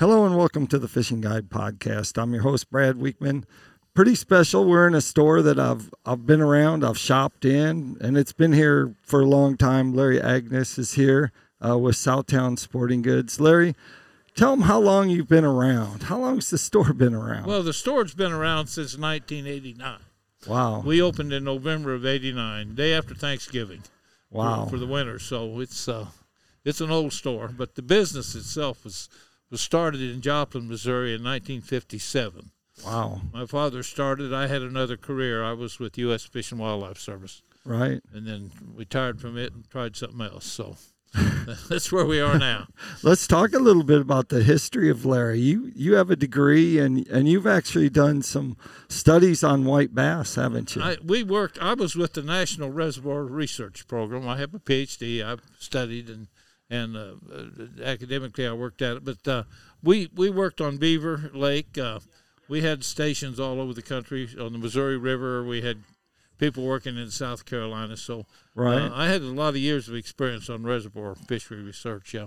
Hello and welcome to the Fishing Guide podcast. I'm your host Brad Wiegmann. Pretty special. We're in a store that I've I've been around, I've shopped in, and it's been here for a long time. Larry Aggus is here uh, with Southtown Sporting Goods. Larry, tell them how long you've been around. How long's the store been around? Well, the store's been around since 1989. wow, We opened in November of '89, day after Thanksgiving. for- wow, For, the winter, so it's uh, it's an old store, but the business itself was was started in Joplin, Missouri, in 1957. wow, My father started. I had another career. I was with U.S. Fish and Wildlife Service, right. and then retired from it and tried something else. So that's where we are now. Let's talk a little bit about the history of Larry. You you have a degree and and you've actually done some studies on white bass, haven't you? I, we worked. I was with the National Reservoir Research Program. I have a PhD. I've studied and and uh, uh, academically I worked at it. But uh, we we worked on Beaver Lake. Uh, we had stations all over the country on the Missouri River. We had people working in South Carolina. So Right. uh, I had a lot of years of experience on reservoir fishery research. Yeah,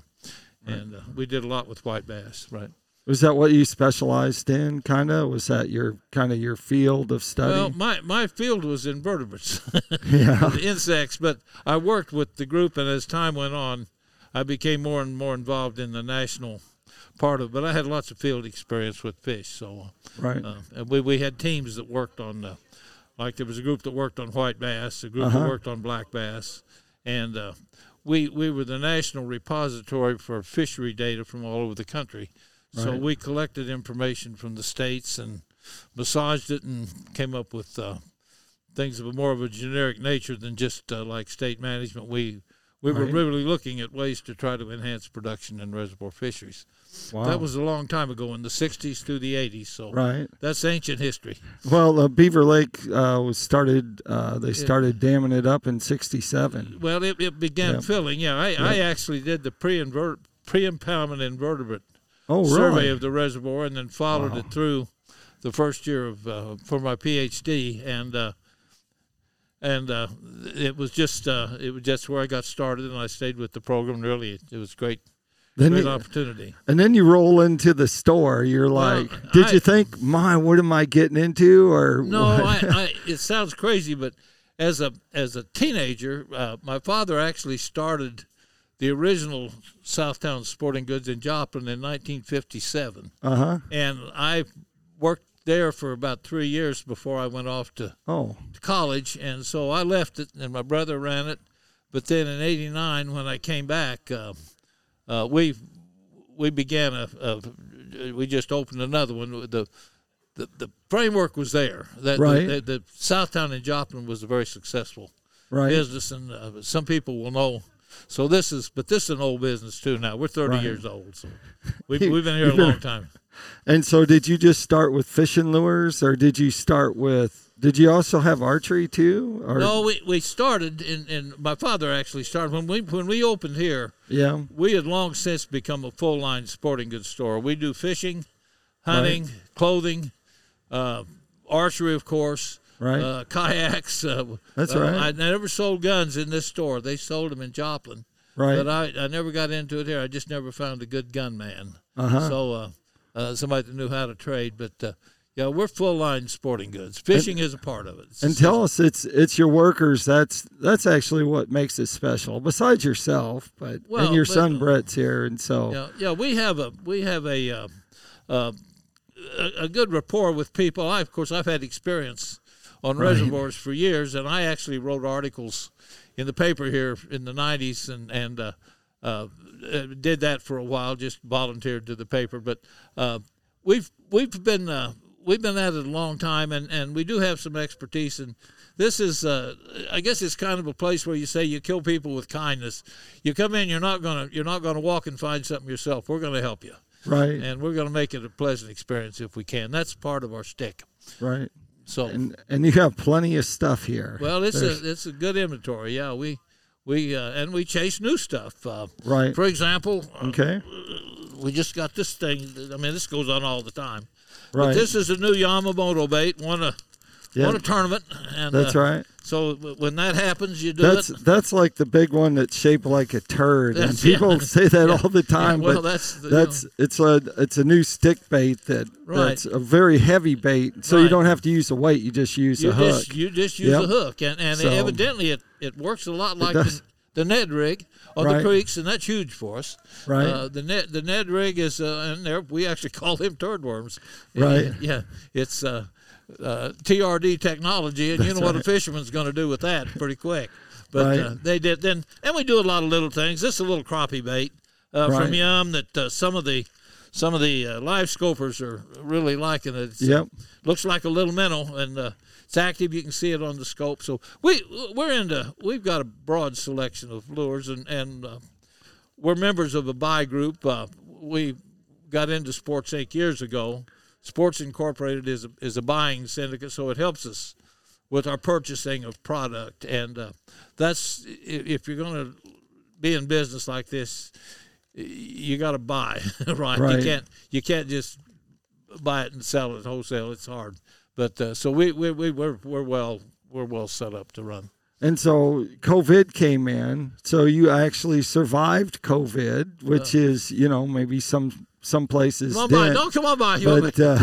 and uh, we did a lot with white bass. Right. Was that what you specialized in? Kind of was that your kind of your field of study? Well, my, my field was invertebrates. yeah, insects, but I worked with the group, and as time went on, I became more and more involved in the national part of. it. But I had lots of field experience with fish, so right. uh, and we we had teams that worked on, uh, like there was a group that worked on white bass, a group Uh-huh. that worked on black bass, and uh, we we were the national repository for fishery data from all over the country. So Right. we collected information from the states and massaged it and came up with uh, things of a more of a generic nature than just uh, like state management. We we were really looking at ways to try to enhance production in reservoir fisheries. Wow. That was a long time ago in the 60s through the 80s. So right. that's ancient history. Well, uh, Beaver Lake uh, was started. Uh, they started damming it up in '67. Well, it, it began Yeah. filling. Yeah, I, I actually did the pre-invert pre-impoundment invertebrate Oh, survey really? of the reservoir, and then followed Wow. it through the first year of uh, for my PhD, and uh, and uh, it was just uh, it was just where I got started, and I stayed with the program. Really, it was great, Then great you- opportunity. and then you roll into the store. You're Well, like, did I- you think, my, what am I getting into? Or No. I, I, it sounds crazy, but as a as a teenager, uh, my father actually started the original Southtown Sporting Goods in Joplin in 1957, uh huh. and I worked there for about three years before I went off to, Oh, to college, and so I left it, and my brother ran it. But then in '89, when I came back, uh, uh, we we began a, a we just opened another one. The the, the framework was there. That Right. The, the, the Southtown in Joplin was a very successful right. business, and uh, some people will know. So this is, but this is an old business too. Now we're 30 Right. years old, so we've, we've been here a long time. And so, did you just start with fishing lures, or did you start with? Did you also have archery too? Or No, we, we started, in, in my father actually started when we when we opened here. yeah, We had long since become a full line sporting goods store. We do fishing, hunting, clothing, uh, archery, of course, right. uh, kayaks. Uh, That's uh, right. I never sold guns in this store. They sold them in Joplin. right. But I, I never got into it here. I just never found a good gunman. Uh huh. So uh, uh, somebody that knew how to trade. But uh, yeah, we're full line sporting goods. Fishing is a part of it. It's and tell us, it's it's your workers. That's that's actually what makes it special. Besides yourself, but Well, and your but- son Brett's here, and so Yeah, yeah, we have a we have a uh, uh, a, a good rapport with people. I, of course, I've had experience on Right. reservoirs for years, and I actually wrote articles in the paper here in the '90s, and and uh, uh, uh, did that for a while. Just volunteered to the paper, but uh, we've we've been uh, we've been at it a long time, and, and we do have some expertise. And this is, uh, I guess, it's kind of a place where you say you kill people with kindness. You come in, you're not gonna you're not gonna walk and find something yourself. We're gonna help you, right, and we're gonna make it a pleasant experience if we can. That's part of our stick. right. So, And and you have plenty of stuff here. well, it's There's- a it's a good inventory. Yeah, we we uh, and we chase new stuff. Uh, right. for example, uh, Okay. we just got this thing. I mean, this goes on all the time. Right. But this is a new Yamamoto bait. One a Yeah. won a tournament, and That's uh, right. So w- when that happens, you do That's it. that's like the big one that's shaped like a turd, and That's- yeah. people say that all the time. well, but that's the, you that's it's a it's a new stick bait that Right. that's a very heavy bait, so you don't have to use a weight. You just use you a hook. just you just use Yep. a hook, and and So- evidently it, it works a lot like the, the Ned rig on Right. the creeks, and that's huge for us. Right. Uh, the Ned the Ned rig is uh, and there we actually call them turd worms. Right. Yeah. It's uh, uh, TRD technology, and you That's know what a fisherman's going to do with that pretty quick. But Right. uh, they did then, and we do a lot of little things. This is a little crappie bait uh, Right. from Yum that uh, some of the some of the uh, live scopers are really liking it. It's, uh, Yep. looks like a little minnow and uh, it's active. You can see it on the scope. So we we're into we've got a broad selection of lures and and uh, we're members of a buy group. Uh, we got into Sports Inc. years ago. Sports Incorporated is a, is a buying syndicate, so it helps us with our purchasing of product. And uh, that's if you're going to be in business like this, you got to buy right. Right. You can't you can't just buy it and sell it wholesale. It's hard. But uh, so we we we we're, we're well we're well set up to run. And so COVID came in. So you actually survived COVID, which is, you know, maybe some some places Come on by, don't come on by. You But uh,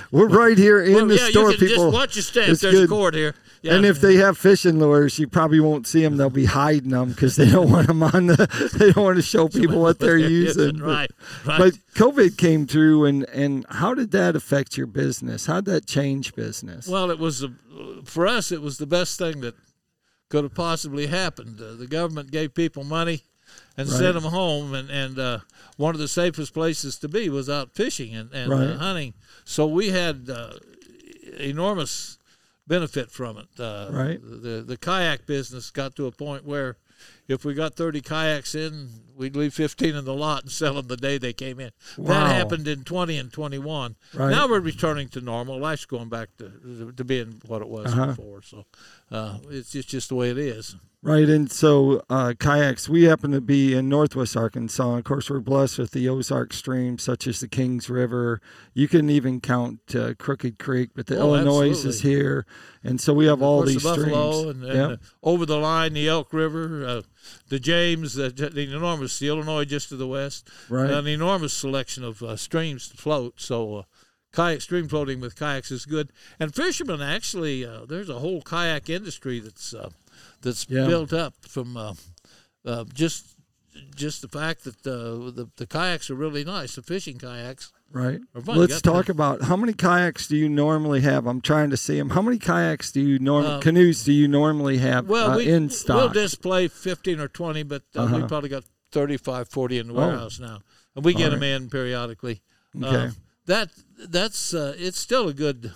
we're right here in Well, the yeah, store. you can People, just watch your steps. There's a cord here. Yeah. and if they have fishing lures, you probably won't see them. They'll be hiding them because they don't want them on the. They don't want to show people what they're using. But- right, right. But COVID came through, and and how did that affect your business? How did that change business? Well, it was for us. It was the best thing that could have possibly happened. Uh, the government gave people money and Right. sent them home, and and uh, one of the safest places to be was out fishing and, and Right. uh, hunting. So we had uh, enormous benefit from it. Uh, Right. The the kayak business got to a point where. If we got 30 kayaks in, we'd leave 15 in the lot and sell them the day they came in. Wow. That happened in 20 and 21. Right. Now we're returning to normal. Life's going back to to being what it was Uh-huh. before. So uh, it's just, just the way it is. Right, and so uh, kayaks. We happen to be in Northwest Arkansas. Of course, we're blessed with the Ozark streams, such as the Kings River. You can even count uh, Crooked Creek, but the Oh, Illinois is here, and so we have all these the Buffalo streams. and, and Yep. uh, over the line, the Elk River, uh, the James, uh, the enormous, the Illinois just to the west, Right. an enormous selection of uh, streams to float. So. Uh, Kayak stream floating with kayaks is good, and fishermen actually. Uh, there's a whole kayak industry that's uh, that's Yeah. built up from uh, uh, just just the fact that uh, the the kayaks are really nice. The fishing kayaks. Right. Let's talk the- about how many kayaks do you normally have? I'm trying to see them. How many kayaks do you norm Uh, canoes do you normally have Well, uh, we, in we'll display 15 or 20, but uh, Uh-huh. we probably got 35, 40 in the Oh. warehouse now. And we get All them in periodically. Okay. Uh, that that's uh, it's still a good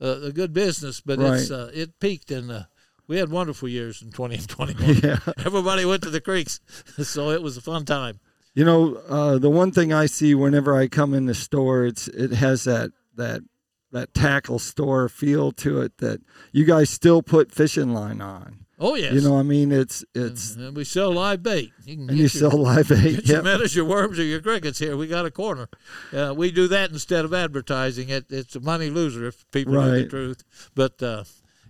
uh, a good business, but it's Right. uh, it peaked in uh, we had wonderful years in 20 and 21. yeah. Everybody went to the creeks, so it was a fun time. You know, uh, the one thing I see whenever I come in the store, it's it has that that that tackle store feel to it that you guys still put fishing line on. Oh yes, You know, I mean, it's it's and we sell live bait. You can and you your- sell live bait. Get your minnows, your worms, or your crickets here. We got a corner. Uh, we do that instead of advertising it. It's a money loser if people know the truth. But uh,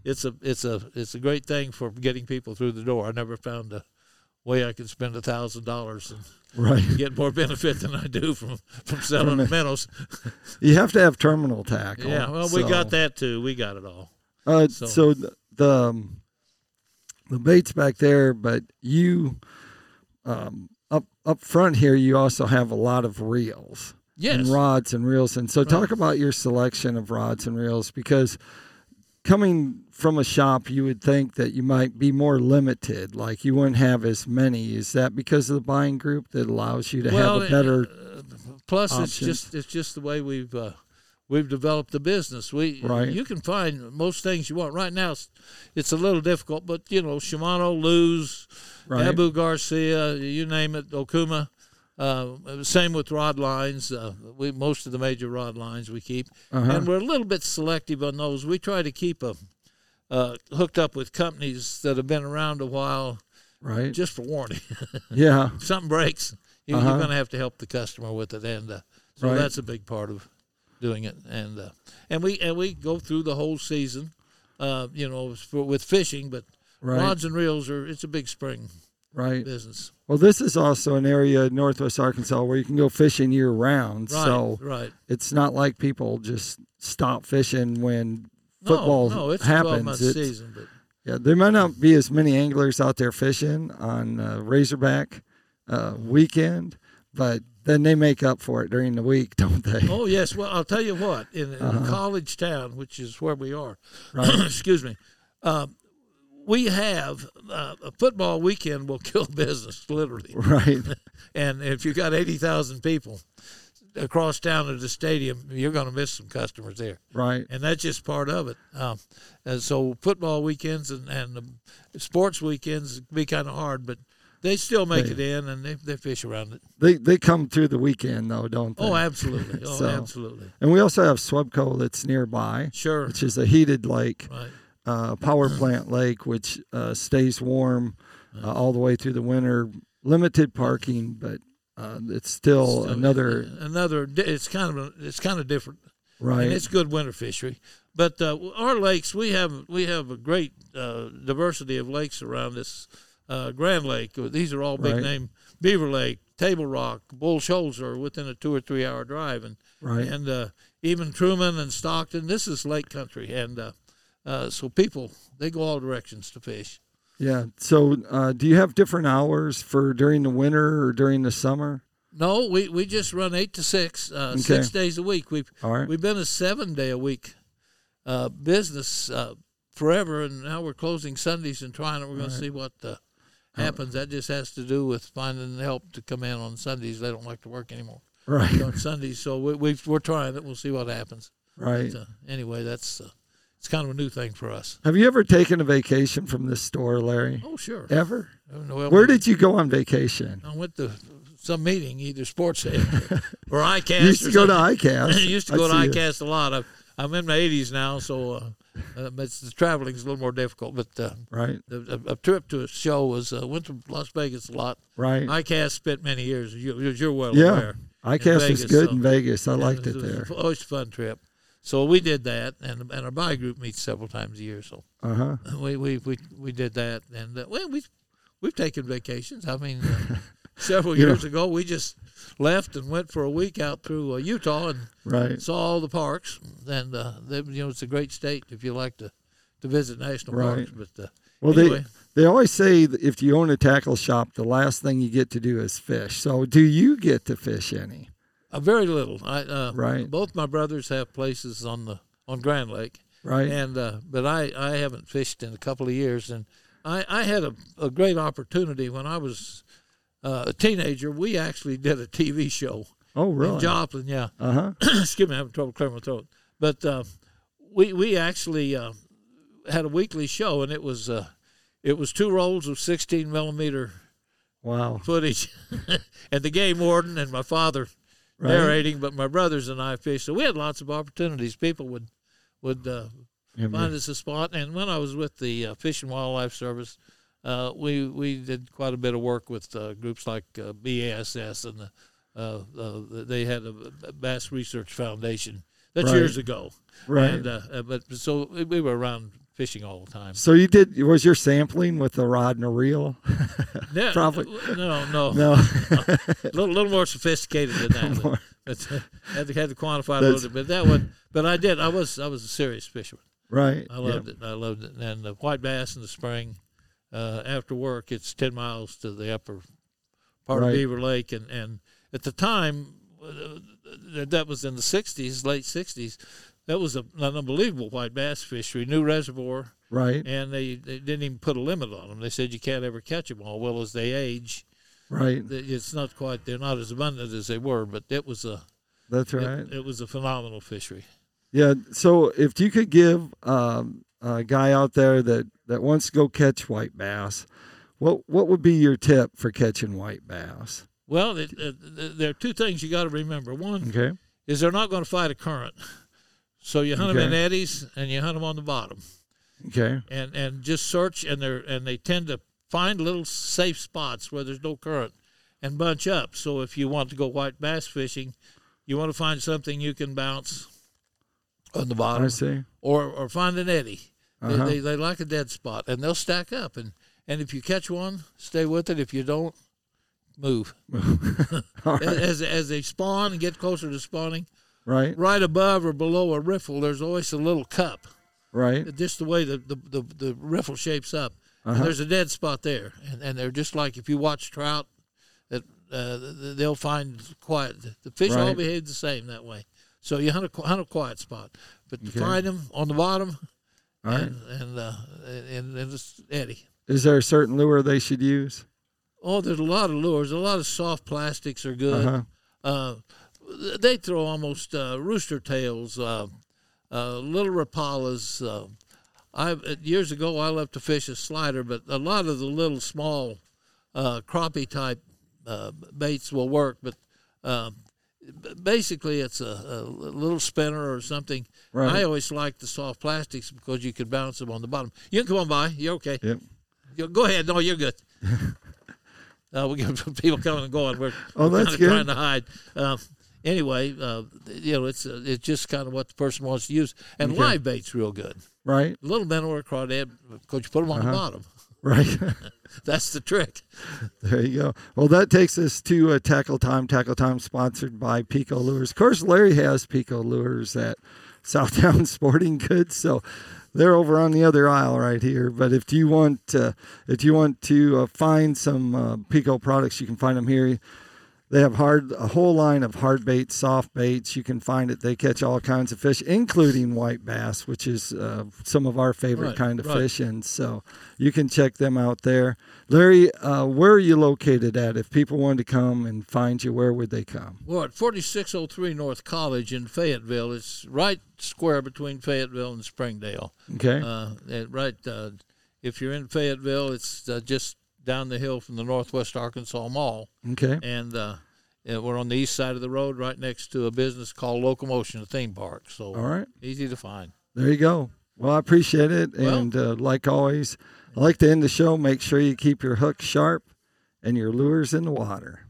it's a it's a it's a great thing for getting people through the door. I never found a way I could spend a thousand dollars and Right. get more benefit than I do from from selling minnows. You have to have terminal tackle. Yeah, well, we got that too. We got it all. Uh, So- so th- the um, the bait's back there, but you um, up up front here, you also have a lot of reels Yes. and rods and reels. And so, talk about your selection of rods and reels because coming from a shop, you would think that you might be more limited, like you wouldn't have as many. Is that because of the buying group that allows you to well, have a better? uh, plus it's just it's just the way we've uh, we've developed the business. We Right. you can find most things you want right now. It's, it's a little difficult, but you know Shimano, Lew's, Right. Abu Garcia, you name it, Okuma. Uh, same with rod lines. Uh, we most of the major rod lines we keep, Uh-huh. and we're a little bit selective on those. We try to keep them uh, hooked up with companies that have been around a while, right? just for warning. yeah. if something breaks, you, Uh-huh. you're going to have to help the customer with it, and uh, so Right. that's a big part of doing it. And uh, and we and we go through the whole season uh, you know, for, with fishing, but Right. rods and reels are it's a big spring Right. business. Well, this is also an area in Northwest Arkansas where you can go fishing year round. Right, So right. it's not like people just stop fishing when football no, it's twelve happens. It's- season, but Yeah, there might not be as many anglers out there fishing on uh, Razorback uh, weekend, but then they make up for it during the week, don't they? oh yes. Well, I'll tell you what. In, in Uh-huh. a college town, which is where we are, Right. excuse me, uh, we have uh, a football weekend will kill business literally. Right. And if you've got eighty thousand people across town at the stadium, you're going to miss some customers there. Right. and that's just part of it. Um, and so football weekends and, and sports weekends be kind of hard, but they still make They- it in and they, they fish around it. They they come through the weekend though, don't they? Oh, absolutely. Oh, So- absolutely. and we also have SWEPCO that's nearby, Sure. which is a heated lake, Right. Uh, power plant lake, which uh, stays warm uh, all the way through the winter. Limited parking, but uh, it's still another another. It's kind of a, it's kind of different, right. and it's good winter fishery. But uh, our lakes, we have we have a great uh, diversity of lakes around this uh, Grand Lake. These are all big Right. name: Beaver Lake, Table Rock, Bull Shoals are within a two or three hour drive, and right. and uh, even Truman and Stockton. This is lake country, and uh, so people they go all directions to fish. Yeah. So, uh, do you have different hours for during the winter or during the summer? No, we, we just run eight to six, uh, six days a week. We've All right. we've been a seven day a week uh, business uh, forever, and now we're closing Sundays and trying. it. We're going to see what uh, happens. That just has to do with finding help to come in on Sundays. They don't like to work anymore Right. on Sundays, so we, we we're trying it. We'll see what happens. Right. But, uh, anyway, that's uh, it's kind of a new thing for us. Have you ever taken a vacation from this store, Larry? Oh sure. Ever? Uh, well, Where did you go on vacation? I went to some meeting, either sports or ICAST. You used to go to. ICAST. I used to I go to you. ICAST a lot. I've, I'm in my 80s now, so uh, uh, but the traveling's a little more difficult. But uh, Right. a, a, a trip to a show was uh, went to Las Vegas a lot. Right. ICAST spent many years. You, you're well Yeah. aware. ICAST was good so- in Vegas. I Yeah, liked it was there. Always a fun trip. So we did that, and and our buy group meets several times a year. So Uh huh. we we we, we did that, and uh, well, we we've taken vacations. I mean, uh, several You know- years ago, we just left and went for a week out through uh, Utah and Right. saw all the parks. And uh, they, you know, it's a great state if you like to to visit national Right. parks. But uh, Well, anyway, they they always say that if you own a tackle shop, the last thing you get to do is fish. So, do you get to fish any? Uh, very little. I uh, Right. Both my brothers have places on the on Grand Lake. Right. and uh, but I, I haven't fished in a couple of years, and I, I had a, a great opportunity when I was uh, a teenager. We actually did a TV show oh, really? in? Joplin, yeah. Uh huh. Excuse me, I'm having trouble clearing my throat. But uh, we we actually uh, had a weekly show, and it was uh, it was two rolls of 16 millimeter Wow. footage, and the game warden and my father Right. narrating, but my brothers and I fished. So we had lots of opportunities. People would would uh, Yeah, find us a spot. And when I was with the uh, Fish and Wildlife Service, uh, we we did quite a bit of work with uh, groups like uh, BASS and the, uh, uh, they had a Bass Research Foundation. That's Right. years ago. Right. And, but so we were around fishing all the time. so you did? Was your sampling with a rod and a reel? Yeah, Probably. no, no, No. a little, little more sophisticated than that. More. Had to had to quantify it a little bit. but That one, but I did. I was I was a serious fisherman. right. I loved it. I loved it. And the white bass in the spring, uh, after work, it's ten miles to the upper part Right. of Beaver Lake, and and at the time, uh, that that was in the '60s, late '60s. That was a, an unbelievable white bass fishery, new reservoir, Right. and they, they didn't even put a limit on them. They said you can't ever catch them all. Well, as they age, Right. it's not quite. They're not as abundant as they were, but it was a That's right. it was a phenomenal fishery. Yeah. So if you could give um, a guy out there that, that wants to go catch white bass, what what would be your tip for catching white bass? Well, it, uh, there are two things you got to remember. One Okay. is they're not going to fight a current, so you hunt them in eddies and you hunt them on the bottom, Okay. and and just search and they're and they tend to find little safe spots where there's no current and bunch up. So if you want to go white bass fishing, you want to find something you can bounce on the I bottom see. or or find an eddy. Uh-huh. They, they they like a dead spot, and they'll stack up. and And if you catch one, stay with it. If you don't, move. Right. As as they spawn and get closer to spawning, Right. right above or below a riffle, there's always a little cup. Right. Just the way the the, the, the riffle shapes up, Uh-huh. there's a dead spot there, and, and they're just like if you watch trout, that uh, they'll find quiet. The fish all behave the same that way. So you hunt a, hunt a quiet spot, but to Okay. find them on the bottom, right. and and, uh, and and it's Eddie. Is there a certain lure they should use? Oh, there's a lot of lures. A lot of soft plastics are good. Uh-huh. Uh, they throw almost uh, rooster tails, uh, uh, little rapalas. Uh, I years ago I loved to fish a slider, but a lot of the little small uh, crappie type uh, baits will work. But basically, it's a, a little spinner or something. Right. I always like the soft plastics because you can bounce them on the bottom. You can come on by. You're okay. Yep. You- Go ahead. No, you're good. uh, we got people coming and going. We're, Oh, we're that's kinda trying good. to hide. Uh, anyway, uh, you know, it's uh, it's just kind of what the person wants to use. And Okay. live bait's real good. Right. A little minnow or crawdad, because you put them on Uh-huh. the bottom. Right. That's the trick. There you go. Well, that takes us to uh, Tackle Time. Tackle Time sponsored by Pico Lures. Of course, Larry has Pico Lures at Southtown Sporting Goods, so they're over on the other aisle right here. But if you want, uh, if you want to uh, find some uh, Pico products, you can find them here. They have hard a whole line of hard baits, soft baits. You can find it. They catch all kinds of fish, including white bass, which is uh, some of our favorite Right, kind of right. fish. And so you can check them out there. Larry, uh, where are you located at? If people wanted to come and find you, where would they come? Well, at 4603 North College in Fayetteville, it's right square between Fayetteville and Springdale. Okay. Uh, right, uh, if you're in Fayetteville, it's uh, just down the hill from the Northwest Arkansas Mall. okay. and uh, we're on the east side of the road, right next to a business called Locomotion, a theme park. So All right. easy to find. There you go. Well, I appreciate it. Well- and uh, like always, I like to end the show. Make sure you keep your hook sharp and your lures in the water.